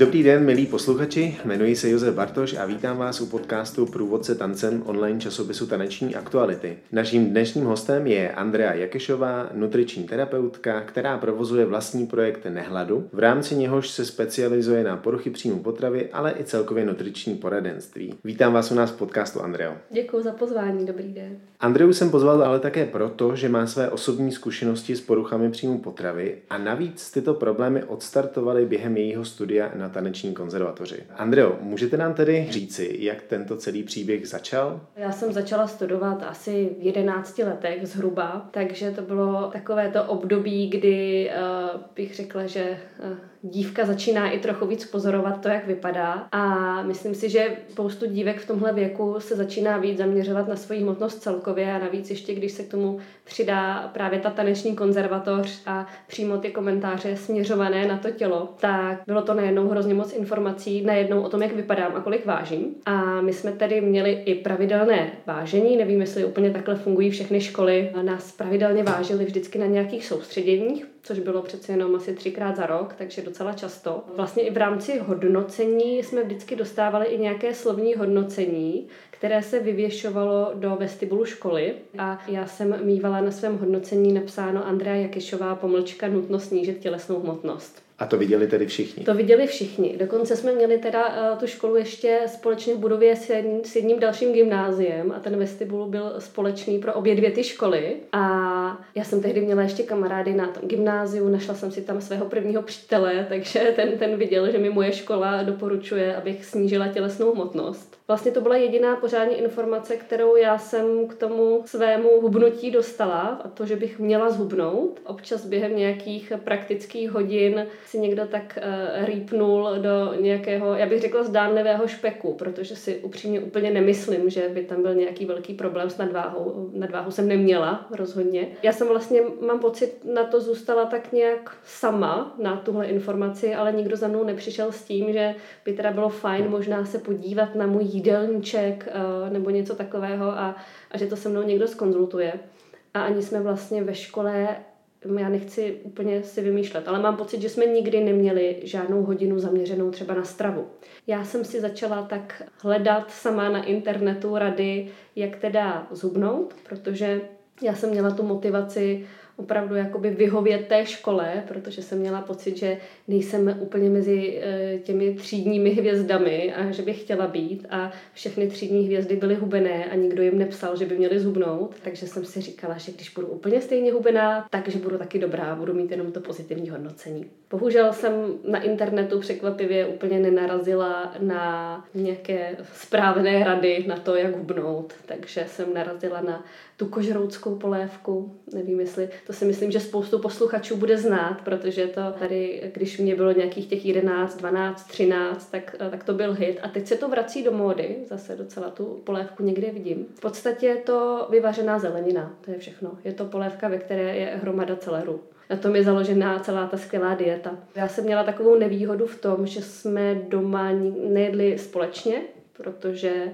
Dobrý den, milí posluchači, jmenuji se Josef Bartoš a vítám vás u podcastu Průvodce tancem online časopisu Taneční aktuality. Naším dnešním hostem je Andrea Jakešová, nutriční terapeutka, která provozuje vlastní projekt Nehladu, v rámci něhož se specializuje na poruchy příjmu potravy, ale i celkově nutriční poradenství. Vítám vás u nás v podcastu, Andreo. Děkuji za pozvání, dobrý den. Andreu jsem pozval ale také proto, že má své osobní zkušenosti s poruchami příjmu potravy a navíc tyto problémy odstartovaly během jejího studia na taneční konzervatoři. Andreo, můžete nám tedy říci, jak tento celý příběh začal? Já jsem začala studovat asi v 11 letech zhruba, takže to bylo takové to období, kdy uh, bych řekla, že uh, dívka začíná i trochu víc pozorovat to, jak vypadá a myslím si, že spoustu dívek v tomhle věku se začíná víc zaměřovat na svoji hmotnost celkově a navíc ještě, když se k tomu přidá právě ta taneční konzervatoř a přímo ty komentáře směřované na to tělo, tak bylo to najednou hrozně moc informací najednou o tom, jak vypadám a kolik vážím. A my jsme tedy měli i pravidelné vážení, nevím, jestli úplně takhle fungují všechny školy. Nás pravidelně vážili vždycky na nějakých soustředěních, což bylo přece jenom asi třikrát za rok, takže docela často. Vlastně i v rámci hodnocení jsme vždycky dostávali i nějaké slovní hodnocení, které se vyvěšovalo do vestibulu školy a já jsem mývala na svém hodnocení napsáno Andrea Jakešová pomlčka nutnost snížit tělesnou hmotnost. A to viděli tedy všichni? To viděli všichni. Dokonce jsme měli teda uh, tu školu ještě společně v budově s, jedn, s jedním dalším gymnáziem a ten vestibul byl společný pro obě dvě ty školy. A já jsem tehdy měla ještě kamarády na tom gymnáziu, našla jsem si tam svého prvního přítele, takže ten, ten viděl, že mi moje škola doporučuje, abych snížila tělesnou hmotnost. Vlastně to byla jediná pořádní informace, kterou já jsem k tomu svému hubnutí dostala a to, že bych měla zhubnout. Občas během nějakých praktických hodin si někdo tak uh, rýpnul do nějakého, já bych řekla zdánlivého špeku, protože si upřímně úplně nemyslím, že by tam byl nějaký velký problém s nadváhou. Nadváhu jsem neměla rozhodně. Já jsem vlastně, mám pocit, na to zůstala tak nějak sama, na tuhle informaci, ale nikdo za mnou nepřišel s tím, že by teda bylo fajn možná se podívat na můj jídelníček uh, nebo něco takového a, a že to se mnou někdo skonzultuje. A ani jsme vlastně ve škole já nechci úplně si vymýšlet, ale mám pocit, že jsme nikdy neměli žádnou hodinu zaměřenou třeba na stravu. Já jsem si začala tak hledat sama na internetu rady, jak teda zhubnout, protože já jsem měla tu motivaci opravdu jakoby vyhovět té škole, protože jsem měla pocit, že nejsem úplně mezi eh, těmi třídními hvězdami a že bych chtěla být. A všechny třídní hvězdy byly hubené a nikdo jim nepsal, že by měli zhubnout, takže jsem si říkala, že když budu úplně stejně hubená, takže budu taky dobrá, budu mít jenom to pozitivní hodnocení. Bohužel jsem na internetu překvapivě úplně nenarazila na nějaké správné rady na to, jak hubnout, takže jsem narazila na tu kožrouckou polévku. Nevím, jestli to si myslím, že spoustu posluchačů bude znát, protože to tady, když mě bylo nějakých těch 11, 12, 13, tak, tak to byl hit. A teď se to vrací do módy, zase docela tu polévku někde vidím. V podstatě je to vyvařená zelenina, to je všechno. Je to polévka, ve které je hromada celeru. Na tom je založená celá ta skvělá dieta. Já jsem měla takovou nevýhodu v tom, že jsme doma nejedli společně, protože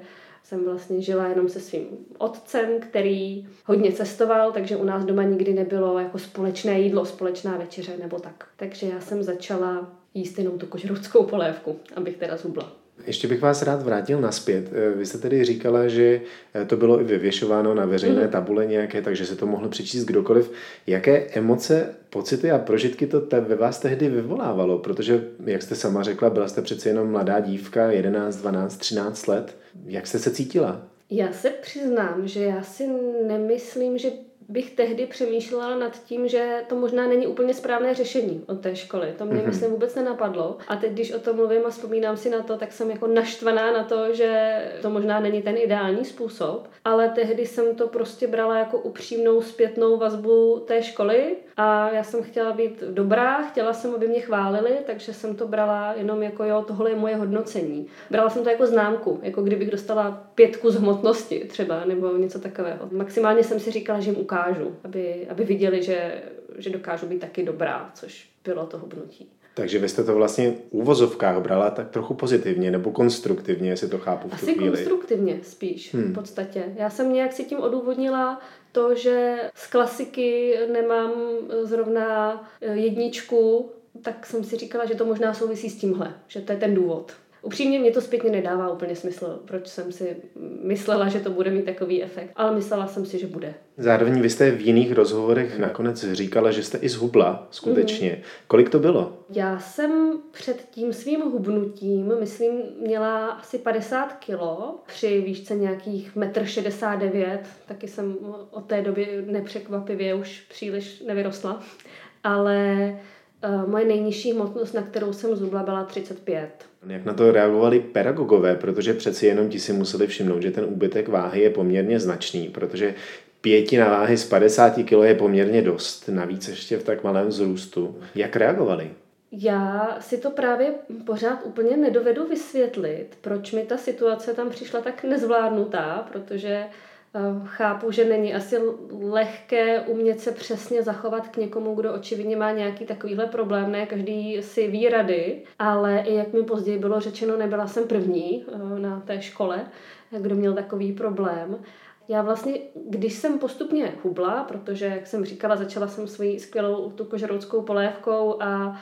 jsem vlastně žila jenom se svým otcem, který hodně cestoval, takže u nás doma nikdy nebylo jako společné jídlo, společná večeře nebo tak. Takže já jsem začala jíst jenom tu kožrouckou polévku, abych teda zhubla. Ještě bych vás rád vrátil naspět. Eh, vy jste tedy říkala, že eh, to bylo i vyvěšováno na veřejné mhm. tabule nějaké, takže se to mohl přečíst kdokoliv. Jaké emoce, pocity a prožitky to te, ve vás tehdy vyvolávalo? Protože, jak jste sama řekla, byla jste přece jenom mladá dívka, 11, 12, 13 let. Jak jste se cítila? Já se přiznám, že já si nemyslím, že bych tehdy přemýšlela nad tím, že to možná není úplně správné řešení od té školy. To mě, mm-hmm. myslím, vůbec nenapadlo. A teď, když o tom mluvím a vzpomínám si na to, tak jsem jako naštvaná na to, že to možná není ten ideální způsob. Ale tehdy jsem to prostě brala jako upřímnou zpětnou vazbu té školy a já jsem chtěla být dobrá, chtěla jsem, aby mě chválili, takže jsem to brala jenom jako jo, tohle je moje hodnocení. Brala jsem to jako známku, jako kdybych dostala pětku z hmotnosti třeba, nebo něco takového. Maximálně jsem si říkala, že jim ukážu, aby, aby viděli, že, že dokážu být taky dobrá, což bylo to hubnutí. Takže vy jste to vlastně v úvozovkách brala tak trochu pozitivně nebo konstruktivně, jestli to chápu v Asi tu chvíli. konstruktivně spíš hmm. v podstatě. Já jsem nějak si tím odůvodnila to, že z klasiky nemám zrovna jedničku, tak jsem si říkala, že to možná souvisí s tímhle, že to je ten důvod. Upřímně mě to zpětně nedává úplně smysl, proč jsem si myslela, že to bude mít takový efekt, ale myslela jsem si, že bude. Zároveň vy jste v jiných rozhovorech nakonec říkala, že jste i zhubla skutečně. Mm. Kolik to bylo? Já jsem před tím svým hubnutím, myslím, měla asi 50 kilo při výšce nějakých 1,69 m. Taky jsem od té doby nepřekvapivě už příliš nevyrostla. Ale moje nejnižší hmotnost, na kterou jsem zubla, byla 35. Jak na to reagovali pedagogové, protože přeci jenom ti si museli všimnout, že ten úbytek váhy je poměrně značný, protože pětina váhy z 50 kg je poměrně dost, navíc ještě v tak malém vzrůstu. Jak reagovali? Já si to právě pořád úplně nedovedu vysvětlit, proč mi ta situace tam přišla tak nezvládnutá, protože Eh, chápu, že není asi lehké umět se přesně zachovat k někomu, kdo očividně má nějaký takovýhle problém, ne každý si ví rady, ale i jak mi později bylo řečeno, nebyla jsem první eh, na té škole, kdo měl takový problém. Já vlastně, když jsem postupně hubla, protože, jak jsem říkala, začala jsem svoji skvělou tu kožerouckou polévkou a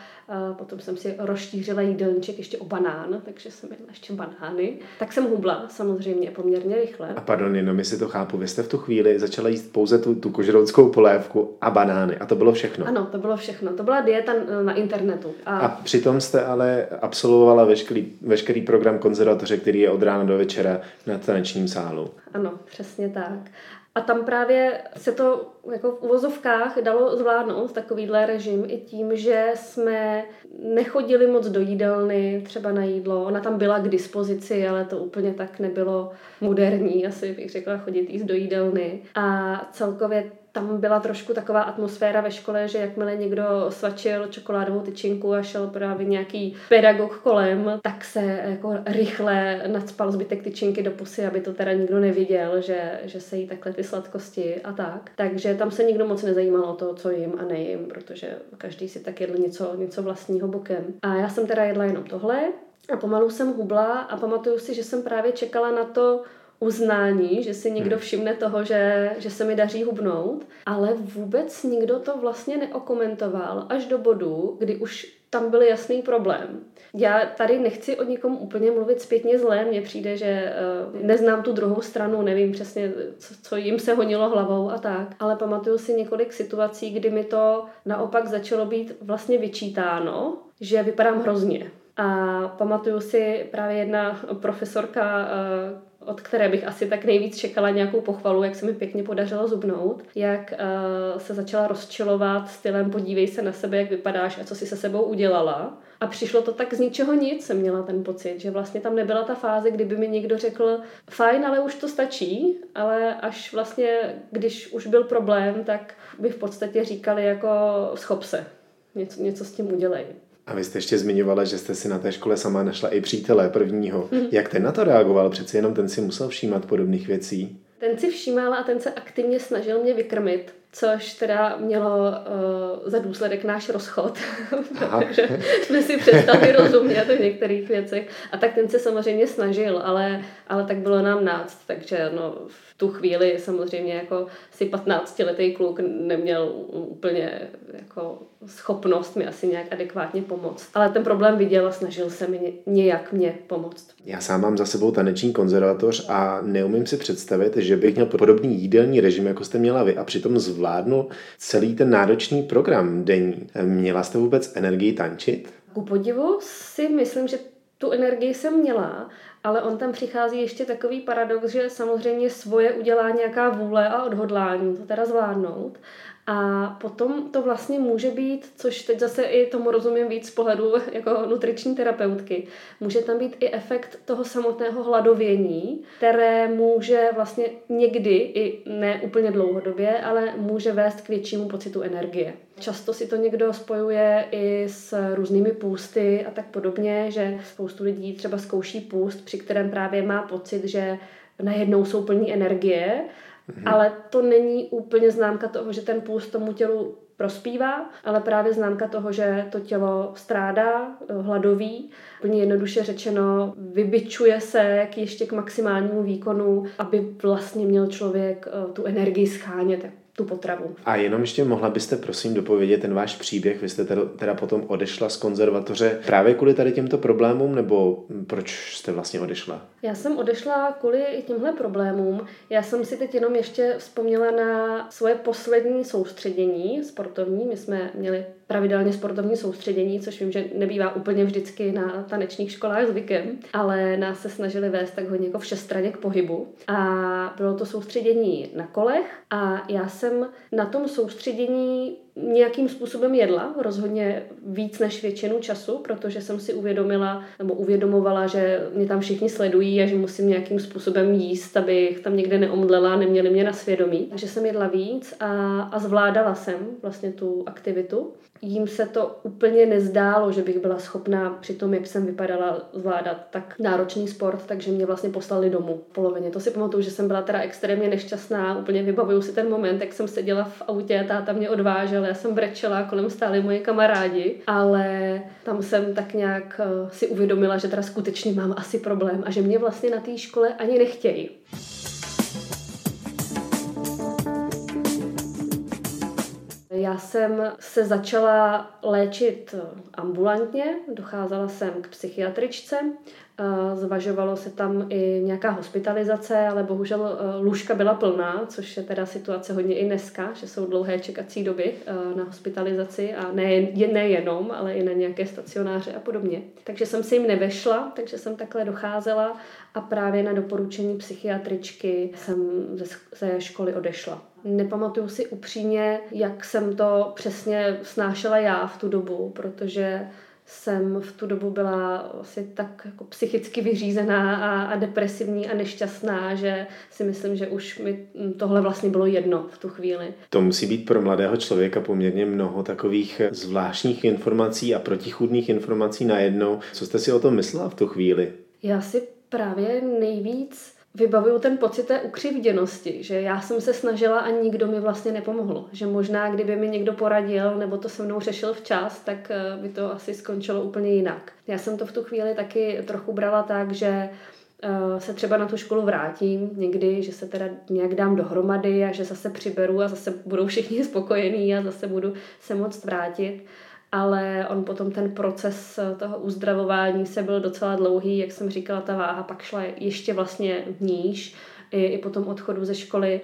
potom jsem si rozštířila jídelníček ještě o banán, takže jsem jedla ještě banány. Tak jsem hubla samozřejmě poměrně rychle. A pardon, jenom jestli to chápu, vy jste v tu chvíli začala jíst pouze tu, tu kožerouckou polévku a banány a to bylo všechno. Ano, to bylo všechno. To byla dieta na internetu. A, a přitom jste ale absolvovala veškerý, veškerý program konzervatoře, který je od rána do večera na tanečním sálu. Ano, přesně tak. A tam právě se to jako v uvozovkách dalo zvládnout takovýhle režim i tím, že jsme nechodili moc do jídelny, třeba na jídlo. Ona tam byla k dispozici, ale to úplně tak nebylo moderní, asi bych řekla, chodit jíst do jídelny. A celkově tam byla trošku taková atmosféra ve škole, že jakmile někdo svačil čokoládovou tyčinku a šel právě nějaký pedagog kolem, tak se jako rychle nadspal zbytek tyčinky do pusy, aby to teda nikdo neviděl, že, že se jí takhle ty sladkosti a tak. Takže tam se nikdo moc nezajímal o to, co jim a nejím, protože každý si tak jedl něco, něco vlastního bokem. A já jsem teda jedla jenom tohle a pomalu jsem hubla a pamatuju si, že jsem právě čekala na to, uznání, že si někdo hmm. všimne toho, že, že se mi daří hubnout, ale vůbec nikdo to vlastně neokomentoval až do bodu, kdy už tam byl jasný problém. Já tady nechci o někom úplně mluvit zpětně zlé, mně přijde, že uh, neznám tu druhou stranu, nevím přesně, co, co jim se honilo hlavou a tak, ale pamatuju si několik situací, kdy mi to naopak začalo být vlastně vyčítáno, že vypadám hrozně. A pamatuju si právě jedna profesorka, uh, od které bych asi tak nejvíc čekala nějakou pochvalu, jak se mi pěkně podařilo zubnout, jak uh, se začala rozčilovat stylem podívej se na sebe, jak vypadáš a co si se sebou udělala. A přišlo to tak z ničeho nic, jsem měla ten pocit, že vlastně tam nebyla ta fáze, kdyby mi někdo řekl, fajn, ale už to stačí, ale až vlastně, když už byl problém, tak by v podstatě říkali jako schop se, něco, něco s tím udělej. A vy jste ještě zmiňovala, že jste si na té škole sama našla i přítele prvního. Hmm. Jak ten na to reagoval? Přeci jenom ten si musel všímat podobných věcí. Ten si všímal a ten se aktivně snažil mě vykrmit což teda mělo uh, za důsledek náš rozchod, protože jsme si přestali rozumět v některých věcech. A tak ten se samozřejmě snažil, ale, ale tak bylo nám náct, takže no, v tu chvíli samozřejmě jako si 15-letý kluk neměl úplně jako schopnost mi asi nějak adekvátně pomoct. Ale ten problém viděl a snažil se mi nějak mě pomoct. Já sám mám za sebou taneční konzervatoř a neumím si představit, že bych měl podobný jídelní režim, jako jste měla vy, a přitom zvládnu celý ten náročný program denní. Měla jste vůbec energii tančit? Ku podivu si myslím, že tu energii jsem měla, ale on tam přichází ještě takový paradox, že samozřejmě svoje udělá nějaká vůle a odhodlání to teda zvládnout. A potom to vlastně může být, což teď zase i tomu rozumím víc z pohledu jako nutriční terapeutky, může tam být i efekt toho samotného hladovění, které může vlastně někdy, i ne úplně dlouhodobě, ale může vést k většímu pocitu energie. Často si to někdo spojuje i s různými půsty a tak podobně, že spoustu lidí třeba zkouší půst, při kterém právě má pocit, že najednou jsou plní energie Mm-hmm. Ale to není úplně známka toho, že ten půst tomu tělu prospívá, ale právě známka toho, že to tělo strádá, eh, hladoví, úplně jednoduše řečeno, vybičuje se k ještě k maximálnímu výkonu, aby vlastně měl člověk eh, tu energii schánět tu potravu. A jenom ještě mohla byste prosím dopovědět ten váš příběh. Vy jste teda, teda potom odešla z konzervatoře právě kvůli tady těmto problémům, nebo proč jste vlastně odešla? Já jsem odešla kvůli těmhle problémům. Já jsem si teď jenom ještě vzpomněla na svoje poslední soustředění sportovní. My jsme měli pravidelně sportovní soustředění, což vím, že nebývá úplně vždycky na tanečních školách zvykem, ale nás se snažili vést tak hodně jako všestraně k pohybu. A bylo to soustředění na kolech a já jsem na tom soustředění nějakým způsobem jedla, rozhodně víc než většinu času, protože jsem si uvědomila nebo uvědomovala, že mě tam všichni sledují a že musím nějakým způsobem jíst, abych tam někde neomdlela, neměli mě na svědomí. Takže jsem jedla víc a, a zvládala jsem vlastně tu aktivitu. Jím se to úplně nezdálo, že bych byla schopná při tom, jak jsem vypadala, zvládat tak náročný sport, takže mě vlastně poslali domů v polovině. To si pamatuju, že jsem byla teda extrémně nešťastná, úplně vybavuju si ten moment, jak jsem seděla v autě, táta mě odvážel já jsem brečela, kolem stáli moji kamarádi, ale tam jsem tak nějak eh, si uvědomila, že teda skutečně mám asi problém a že mě vlastně na té škole ani nechtějí. Já jsem se začala léčit ambulantně, docházela jsem k psychiatričce, Zvažovalo se tam i nějaká hospitalizace, ale bohužel e, lůžka byla plná, což je teda situace hodně i dneska, že jsou dlouhé čekací doby e, na hospitalizaci a ne, nejenom, ale i na nějaké stacionáře a podobně. Takže jsem si jim nevešla, takže jsem takhle docházela a právě na doporučení psychiatričky jsem ze školy odešla. Nepamatuju si upřímně, jak jsem to přesně snášela já v tu dobu, protože jsem v tu dobu byla asi tak jako psychicky vyřízená a, a depresivní a nešťastná, že si myslím, že už mi tohle vlastně bylo jedno v tu chvíli. To musí být pro mladého člověka poměrně mnoho takových zvláštních informací a protichudných informací najednou. Co jste si o tom myslela v tu chvíli? Já si právě nejvíc vybavuju ten pocit té ukřivděnosti, že já jsem se snažila a nikdo mi vlastně nepomohl. Že možná, kdyby mi někdo poradil nebo to se mnou řešil včas, tak eh, by to asi skončilo úplně jinak. Já jsem to v tu chvíli taky trochu brala tak, že eh, se třeba na tu školu vrátím někdy, že se teda nějak dám dohromady a že zase přiberu a zase budou všichni spokojení a zase budu se moct vrátit ale on potom ten proces eh, toho uzdravování se byl docela dlouhý, jak jsem říkala, ta váha pak šla ještě vlastně níž, i, i po tom odchodu ze školy.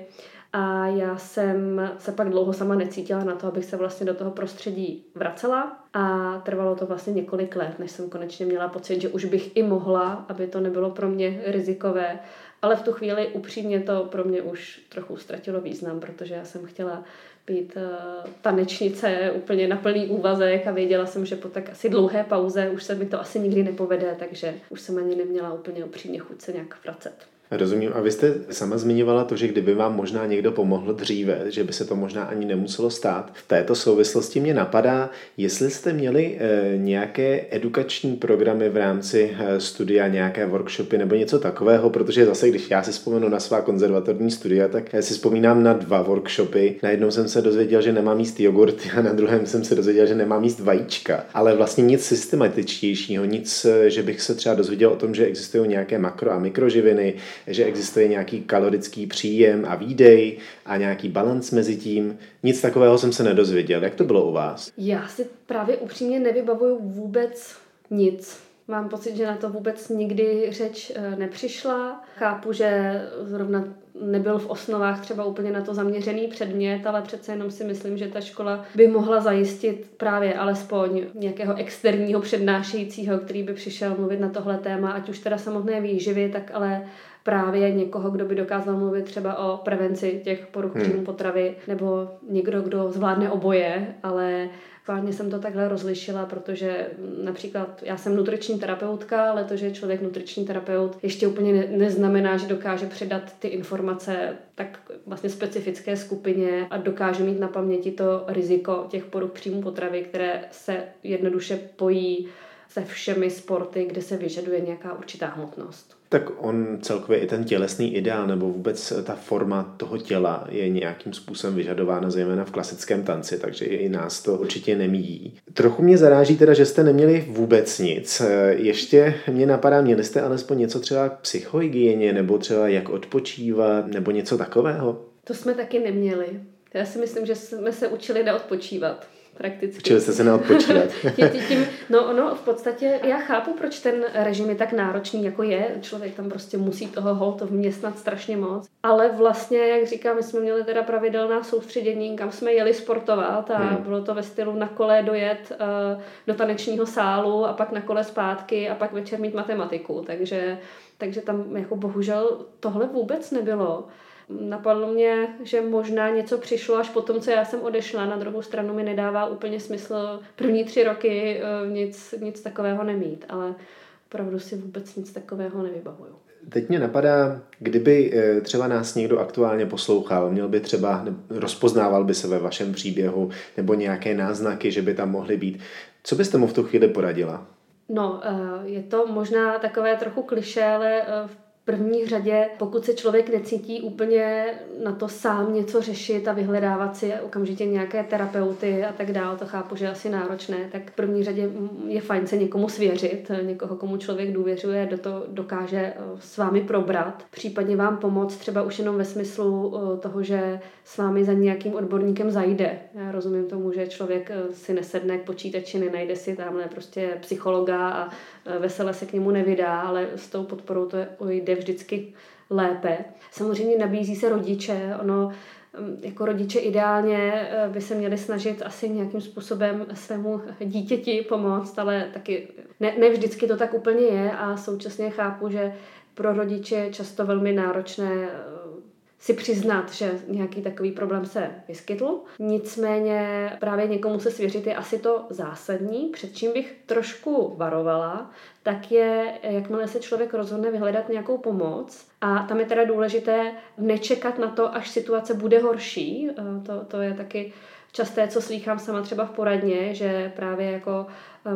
A já jsem se pak dlouho sama necítila na to, abych se vlastně do toho prostředí vracela. A trvalo to vlastně několik let, než jsem konečně měla pocit, že už bych i mohla, aby to nebylo pro mě rizikové. Ale v tu chvíli upřímně to pro mě už trochu ztratilo význam, protože já jsem chtěla být uh, tanečnice úplně na plný úvazek a věděla jsem, že po tak asi dlouhé pauze už se mi to asi nikdy nepovede, takže už jsem ani neměla úplně upřímně chuť se nějak vracet. Rozumím. A vy jste sama zmiňovala to, že kdyby vám možná někdo pomohl dříve, že by se to možná ani nemuselo stát. V této souvislosti mě napadá, jestli jste měli e, nějaké edukační programy v rámci e, studia, nějaké workshopy nebo něco takového, protože zase, když já si vzpomenu na svá konzervatorní studia, tak já si vzpomínám na dva workshopy. Na jednom jsem se dozvěděl, že nemám jíst jogurt a na druhém jsem se dozvěděl, že nemám jíst vajíčka. Ale vlastně nic systematičtějšího, nic, eh, že bych se třeba dozvěděl o tom, že existují nějaké makro a mikroživiny, že existuje nějaký kalorický příjem a výdej a nějaký balans mezi tím. Nic takového jsem se nedozvěděl. Jak to bylo u vás? Já si právě upřímně nevybavuju vůbec nic. Mám pocit, že na to vůbec nikdy řeč eh, nepřišla. Chápu, že zrovna nebyl v osnovách třeba úplně na to zaměřený předmět, ale přece jenom si myslím, že ta škola by mohla zajistit právě alespoň nějakého externího přednášejícího, který by přišel mluvit na tohle téma, ať už teda samotné výživy, tak ale právě někoho, kdo by dokázal mluvit třeba o prevenci těch poruch hmm. příjmu potravy, nebo někdo, kdo zvládne oboje, ale Vážně jsem to takhle rozlišila, protože například já jsem nutriční terapeutka, ale to, že je člověk nutriční terapeut, ještě úplně ne- neznamená, že dokáže předat ty informace tak vlastně specifické skupině a dokáže mít na paměti to riziko těch poruch příjmu potravy, které se jednoduše pojí se všemi sporty, kde se vyžaduje nějaká určitá hmotnost. Tak on celkově i ten tělesný ideál nebo vůbec ta forma toho těla je nějakým způsobem vyžadována, zejména v klasickém tanci, takže i nás to určitě nemíjí. Trochu mě zaráží teda, že jste neměli vůbec nic. Ještě mě napadá, měli jste alespoň něco třeba k psychohygieně nebo třeba jak odpočívat nebo něco takového? To jsme taky neměli. Já si myslím, že jsme se učili neodpočívat prakticky. Učili jste se neodpočívat. tím, no ono v podstatě, já chápu, proč ten režim je tak náročný, jako je. Člověk tam prostě musí toho holto vměstnat strašně moc. Ale vlastně, jak říkám, my jsme měli teda pravidelná soustředění, kam jsme jeli sportovat a hmm. bylo to ve stylu na kole dojet uh, do tanečního sálu a pak na kole zpátky a pak večer mít matematiku. Takže, takže tam jako bohužel tohle vůbec nebylo napadlo mě, že možná něco přišlo až po tom, co já jsem odešla. Na druhou stranu mi nedává úplně smysl první tři roky eh, nic, nic takového nemít, ale opravdu si vůbec nic takového nevybavuju. Teď mě napadá, kdyby eh, třeba nás někdo aktuálně poslouchal, měl by třeba, rozpoznával by se ve vašem příběhu nebo nějaké náznaky, že by tam mohly být. Co byste mu v tu chvíli poradila? No, eh, je to možná takové trochu kliše, ale v první řadě, pokud se člověk necítí úplně na to sám něco řešit a vyhledávat si okamžitě nějaké terapeuty a tak dále, to chápu, že je asi náročné, tak v první řadě je fajn se někomu svěřit, někoho, komu člověk důvěřuje, do to dokáže eh, s vámi probrat, případně vám pomoct třeba už jenom ve smyslu eh, toho, že s vámi za nějakým odborníkem zajde. Já rozumím tomu, že člověk eh, si nesedne k počítači, nenajde si tamhle prostě psychologa a vesele se k němu nevydá, ale s tou podporou to jde vždycky lépe. Samozřejmě nabízí se rodiče, ono mm, jako rodiče ideálně eh, by se měli snažit asi nějakým způsobem svému dítěti pomoct, ale taky ne, ne vždycky to tak úplně je a současně chápu, že pro rodiče je často velmi náročné eh, si přiznat, že nějaký takový problém se vyskytl. Nicméně právě někomu se svěřit je asi to zásadní, před čím bych trošku varovala, tak je, jakmile se člověk rozhodne vyhledat nějakou pomoc, a tam je teda důležité nečekat na to, až situace bude horší. Eh, to, to je taky časté, co slýchám sama třeba v poradně, že právě jako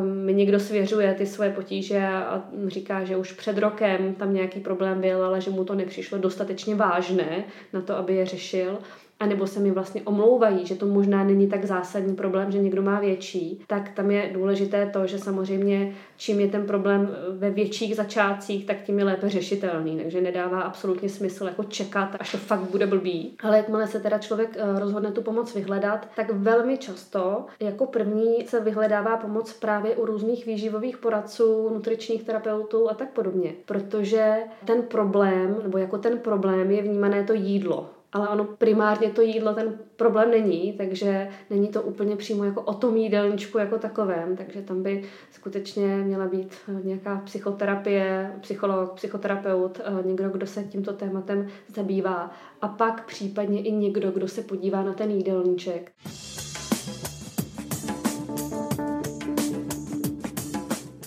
mi někdo svěřuje ty svoje potíže a říká, že už před rokem tam nějaký problém byl, ale že mu to nepřišlo dostatečně vážné na to, aby je řešil a nebo se mi vlastně omlouvají, že to možná není tak zásadní problém, že někdo má větší, tak tam je důležité to, že samozřejmě čím je ten problém ve větších začátcích, tak tím je lépe řešitelný. Takže nedává absolutně smysl jako čekat, až to fakt bude blbý. Ale jakmile se teda člověk eh, rozhodne tu pomoc vyhledat, tak velmi často jako první se vyhledává pomoc právě u různých výživových poradců, nutričních terapeutů a tak podobně. Protože ten problém, nebo jako ten problém je vnímané to jídlo ale ono primárně to jídlo ten problém není, takže není to úplně přímo jako o tom jídelníčku jako takovém, takže tam by skutečně měla být nějaká psychoterapie, psycholog, psychoterapeut, eh, někdo, kdo se tímto tématem zabývá a pak případně i někdo, kdo se podívá na ten jídelníček.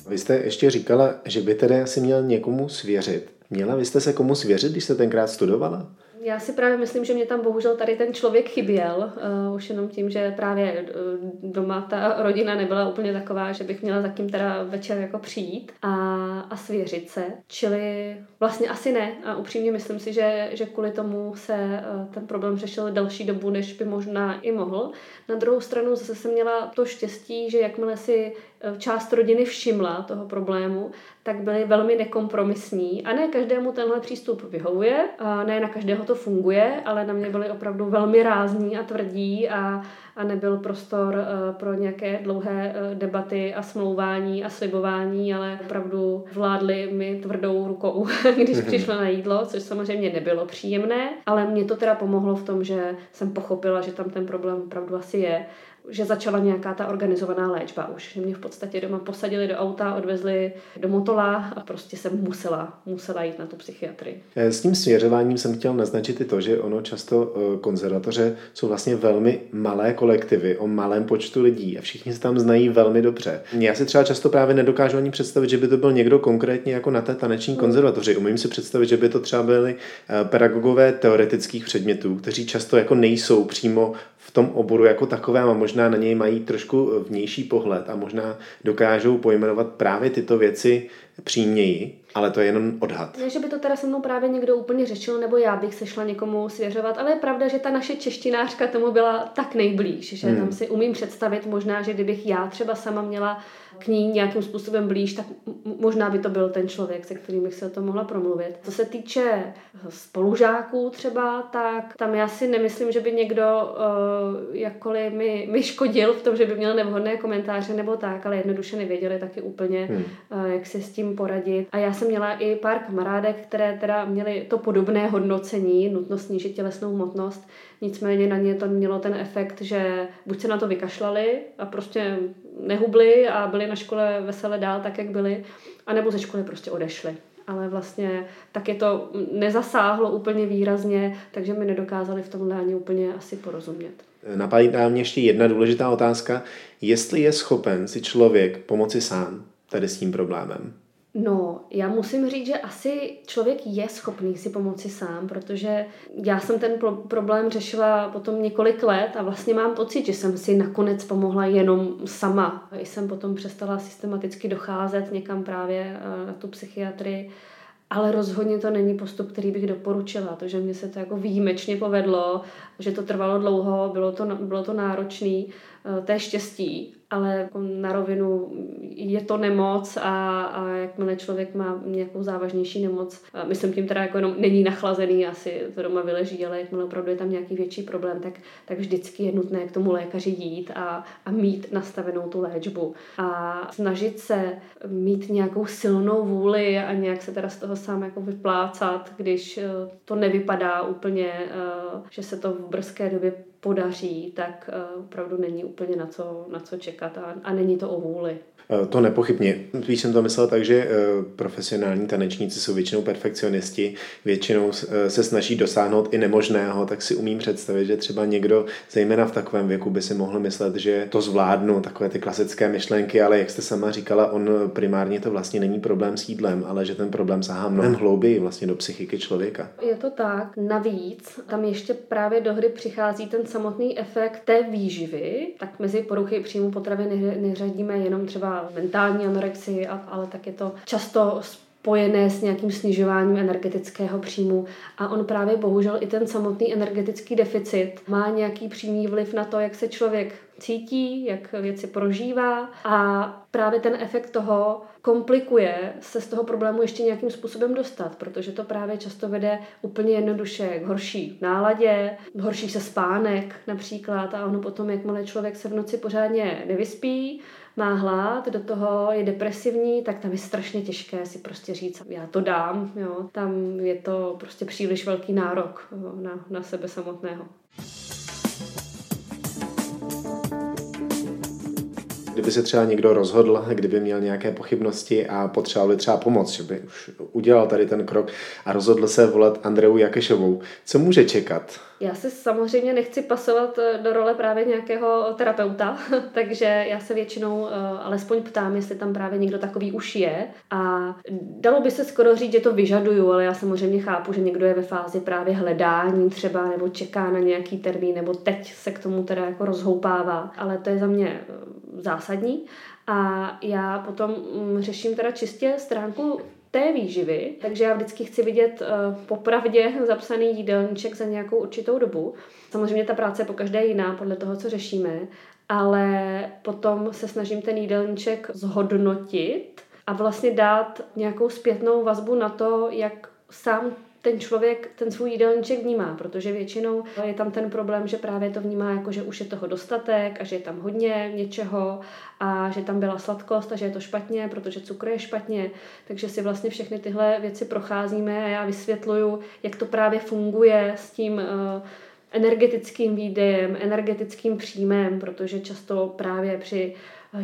Vy jste ještě říkala, že by tedy asi měl někomu svěřit. Měla vy jste se komu svěřit, když jste tenkrát studovala? Já si právě myslím, že mě tam bohužel tady ten člověk chyběl, uh, už jenom tím, že právě uh, doma ta rodina nebyla úplně taková, že bych měla za kým teda večer jako přijít a, a svěřit se. Čili vlastně asi ne a upřímně myslím si, že, že kvůli tomu se uh, ten problém řešil delší dobu, než by možná i mohl. Na druhou stranu zase jsem měla to štěstí, že jakmile si část rodiny všimla toho problému, tak byli velmi nekompromisní. A ne každému tenhle přístup vyhovuje, a ne na každého to funguje, ale na mě byli opravdu velmi rázní a tvrdí a, a nebyl prostor uh, pro nějaké dlouhé uh, debaty a smlouvání a slibování, ale opravdu vládli mi tvrdou rukou, když mhm. přišlo na jídlo, což samozřejmě nebylo příjemné, ale mě to teda pomohlo v tom, že jsem pochopila, že tam ten problém opravdu asi je že začala nějaká ta organizovaná léčba už. Mě v podstatě doma posadili do auta, odvezli do Motola a prostě jsem musela, musela jít na tu psychiatrii. Eh, s tím svěřováním jsem chtěl naznačit i to, že ono často eh, konzervatoře jsou vlastně velmi malé kolektivy o malém počtu lidí a všichni se tam znají velmi dobře. Já si třeba často právě nedokážu ani představit, že by to byl někdo konkrétně jako na té taneční hmm. konzervatoři. Umím si představit, že by to třeba byli eh, pedagogové teoretických předmětů, kteří často jako nejsou přímo v tom oboru jako takovém a možná na něj mají trošku vnější pohled a možná dokážou pojmenovat právě tyto věci příměji. Ale to je jenom odhad. Ne, že by to teda se mnou právě někdo úplně řešil, nebo já bych se šla někomu svěřovat, ale je pravda, že ta naše češtinářka tomu byla tak nejblíž, že hmm. tam si umím představit možná, že kdybych já třeba sama měla k ní nějakým způsobem blíž, tak možná by to byl ten člověk, se kterým bych se o tom mohla promluvit. Co se týče spolužáků třeba, tak tam já si nemyslím, že by někdo uh, jakkoliv mi, mi škodil v tom, že by měl nevhodné komentáře nebo tak, ale jednoduše nevěděli taky úplně, hmm. uh, jak se s tím poradit. A já jsem měla i pár kamarádek, které teda měly to podobné hodnocení, nutnost snížit tělesnou hmotnost, nicméně na ně to mělo ten efekt, že buď se na to vykašlali a prostě nehubli a byli na škole veselé dál tak, jak byli, anebo ze školy prostě odešli ale vlastně tak je to nezasáhlo úplně výrazně, takže mi nedokázali v tomhle ani úplně asi porozumět. Napadá mě ještě jedna důležitá otázka. Jestli je schopen si člověk pomoci sám tady s tím problémem? No, já musím říct, že asi člověk je schopný si pomoci sám, protože já jsem ten pro- problém řešila potom několik let a vlastně mám pocit, že jsem si nakonec pomohla jenom sama. Jsem potom přestala systematicky docházet někam právě eh, na tu psychiatrii, ale rozhodně to není postup, který bych doporučila. To, že mě se to jako výjimečně povedlo, že to trvalo dlouho, bylo to, bylo to náročné, to je štěstí, ale jako na rovinu je to nemoc a, a jakmile člověk má nějakou závažnější nemoc, myslím tím teda jako jenom není nachlazený, asi to doma vyleží, ale jakmile opravdu je tam nějaký větší problém, tak, tak vždycky je nutné k tomu lékaři jít a, a mít nastavenou tu léčbu. A snažit se mít nějakou silnou vůli a nějak se teda z toho sám jako vyplácat, když eh, to nevypadá úplně, eh, že se to v brzké době podaří, tak opravdu není úplně na co, na co čekat a, a není to o vůli. Eh, to nepochybně. Spíš jsem to myslel tak, že eh, profesionální tanečníci jsou většinou perfekcionisti, většinou se snaží dosáhnout i nemožného, tak si umím představit, že třeba někdo, zejména v takovém věku, by si mohl myslet, že to zvládnu, takové ty klasické myšlenky, ale jak jste sama říkala, on primárně to vlastně není problém s jídlem, ale že ten problém sahá mnohem hlouběji vlastně do psychiky člověka. Je to tak. Navíc tam ještě právě do hry přichází ten samotný efekt té výživy, tak mezi poruchy příjmu potravy neřadíme jenom třeba mentální anorexii, ale tak je to často spojené s nějakým snižováním energetického příjmu. A on právě bohužel i ten samotný energetický deficit má nějaký přímý vliv na to, jak se člověk cítí, jak věci prožívá a právě ten efekt toho komplikuje se z toho problému ještě nějakým způsobem dostat, protože to právě často vede úplně jednoduše k horší náladě, horší se spánek například a ono potom, jakmile člověk se v noci pořádně nevyspí, má hlad, do toho je depresivní, tak tam je strašně těžké si prostě říct, já to dám, jo. tam je to prostě příliš velký nárok na, na sebe samotného. Kdyby se třeba někdo rozhodl, kdyby měl nějaké pochybnosti a potřeboval by třeba pomoc, že by už udělal tady ten krok a rozhodl se volat Andreu Jakešovou, co může čekat? Já se samozřejmě nechci pasovat eh, do role právě nějakého terapeuta, takže já se většinou uh, alespoň ptám, jestli tam právě někdo takový už je. A dalo by se skoro říct, že to vyžaduju, ale já samozřejmě chápu, že někdo je ve fázi právě hledání třeba, nebo čeká na nějaký termín, nebo teď se k tomu teda jako rozhoupává. Ale to je za mě eh, zásadní. A já potom mm, řeším teda čistě stránku té výživy, takže já vždycky chci vidět uh, popravdě zapsaný jídelníček za nějakou určitou dobu. Samozřejmě ta práce je po každé jiná podle toho, co řešíme, ale potom se snažím ten jídelníček zhodnotit a vlastně dát nějakou zpětnou vazbu na to, jak sám ten člověk ten svůj jídelníček vnímá, protože většinou je tam ten problém, že právě to vnímá jako, že už je toho dostatek a že je tam hodně něčeho a že tam byla sladkost a že je to špatně, protože cukr je špatně. Takže si vlastně všechny tyhle věci procházíme a já vysvětluju, jak to právě funguje s tím uh, energetickým výdejem, energetickým příjmem, protože často právě při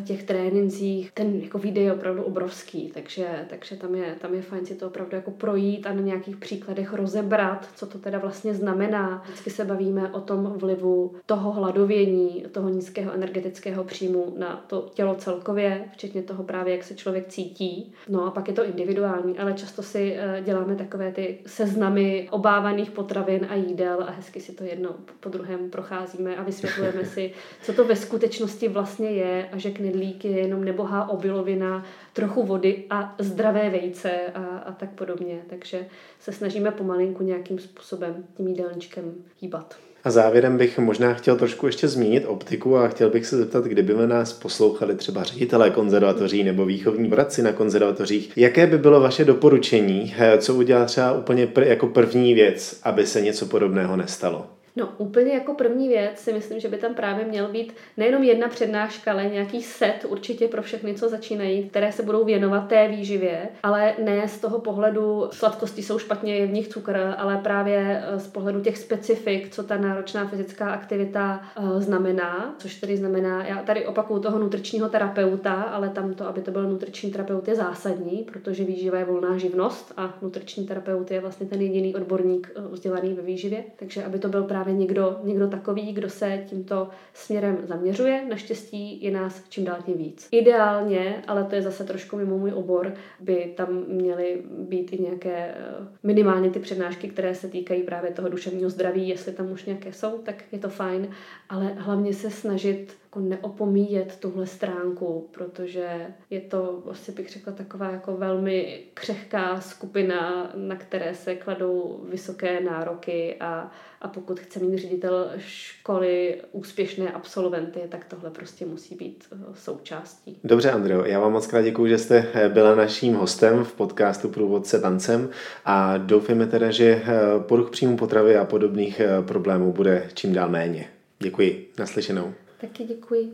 těch trénincích, ten jako výdej je opravdu obrovský, takže, takže tam, je, tam je fajn si to opravdu jako projít a na nějakých příkladech rozebrat, co to teda vlastně znamená. Vždycky se bavíme o tom vlivu toho hladovění, toho nízkého energetického příjmu na to tělo celkově, včetně toho právě, jak se člověk cítí. No a pak je to individuální, ale často si eh, děláme takové ty seznamy obávaných potravin a jídel a hezky si to jedno po druhém procházíme a vysvětlujeme si, co to ve skutečnosti vlastně je a že knedlík je jenom nebohá obilovina, trochu vody a zdravé vejce a, a tak podobně. Takže se snažíme pomalinku nějakým způsobem tím jídelníčkem hýbat. A závěrem bych možná chtěl trošku ještě zmínit optiku a chtěl bych se zeptat, kdyby nás poslouchali třeba ředitelé konzervatoří nebo výchovní poradci na konzervatořích, jaké by bylo vaše doporučení, eh, co udělat třeba úplně pr- jako první věc, aby se něco podobného nestalo? No úplně jako první věc si myslím, že by tam právě měl být nejenom jedna přednáška, ale nějaký set určitě pro všechny, co začínají, které se budou věnovat té výživě, ale ne z toho pohledu sladkosti jsou špatně, je v nich cukr, ale právě eh, z pohledu těch specifik, co ta náročná fyzická aktivita uh, znamená, což tedy znamená, já tady opakuju toho nutričního terapeuta, ale tam to, aby to byl nutriční terapeut, je zásadní, protože výživa je volná živnost a nutriční terapeut je vlastně ten jediný odborník uh, vzdělaný ve výživě, takže aby to byl právě právě někdo, někdo takový, kdo se tímto směrem zaměřuje. Naštěstí je nás čím dál tím víc. Ideálně, ale to je zase trošku mimo můj obor, by tam měly být i nějaké eh, minimálně ty přednášky, které se týkají právě toho duševního zdraví. Jestli tam už nějaké jsou, tak je to fajn, ale hlavně se snažit jako neopomíjet tuhle stránku, protože je to, asi bych řekla, taková jako velmi křehká skupina, na které se kladou vysoké nároky a, a pokud chce mít ředitel školy úspěšné absolventy, tak tohle prostě musí být eh, součástí. Dobře, Andreo, já vám moc krát děkuji, že jste eh, byla naším hostem v podcastu Průvodce tancem a doufáme teda, že eh, poruch příjmu potravy a podobných problémů bude čím dál méně. Děkuji, naslyšenou. Taky děkuji.